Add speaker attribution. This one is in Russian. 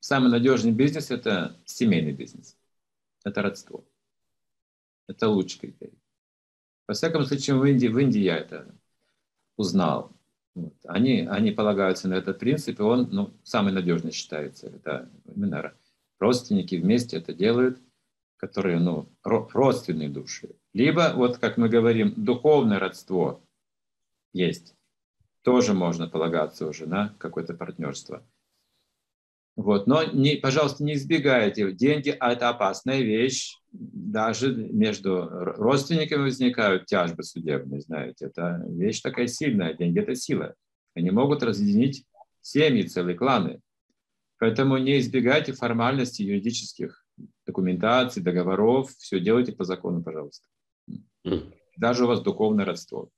Speaker 1: самый надежный бизнес – это семейный бизнес. Это родство. Это лучший критерий. Во всяком случае, в Индии, в Индии я это узнал. Вот. Они, они полагаются на этот принцип, и он ну, самый надежный считается. Это именно родственники вместе это делают, которые ну, родственные души. Либо, вот как мы говорим, духовное родство есть. Тоже можно полагаться уже на какое-то партнерство. Вот. Но, не, пожалуйста, не избегайте. Деньги – это опасная вещь. Даже между родственниками возникают тяжбы судебные, знаете. Это вещь такая сильная. Деньги – это сила. Они могут разъединить семьи, целые кланы. Поэтому не избегайте формальностей юридических документаций, договоров. Все делайте по закону, пожалуйста. Даже у вас духовное родство.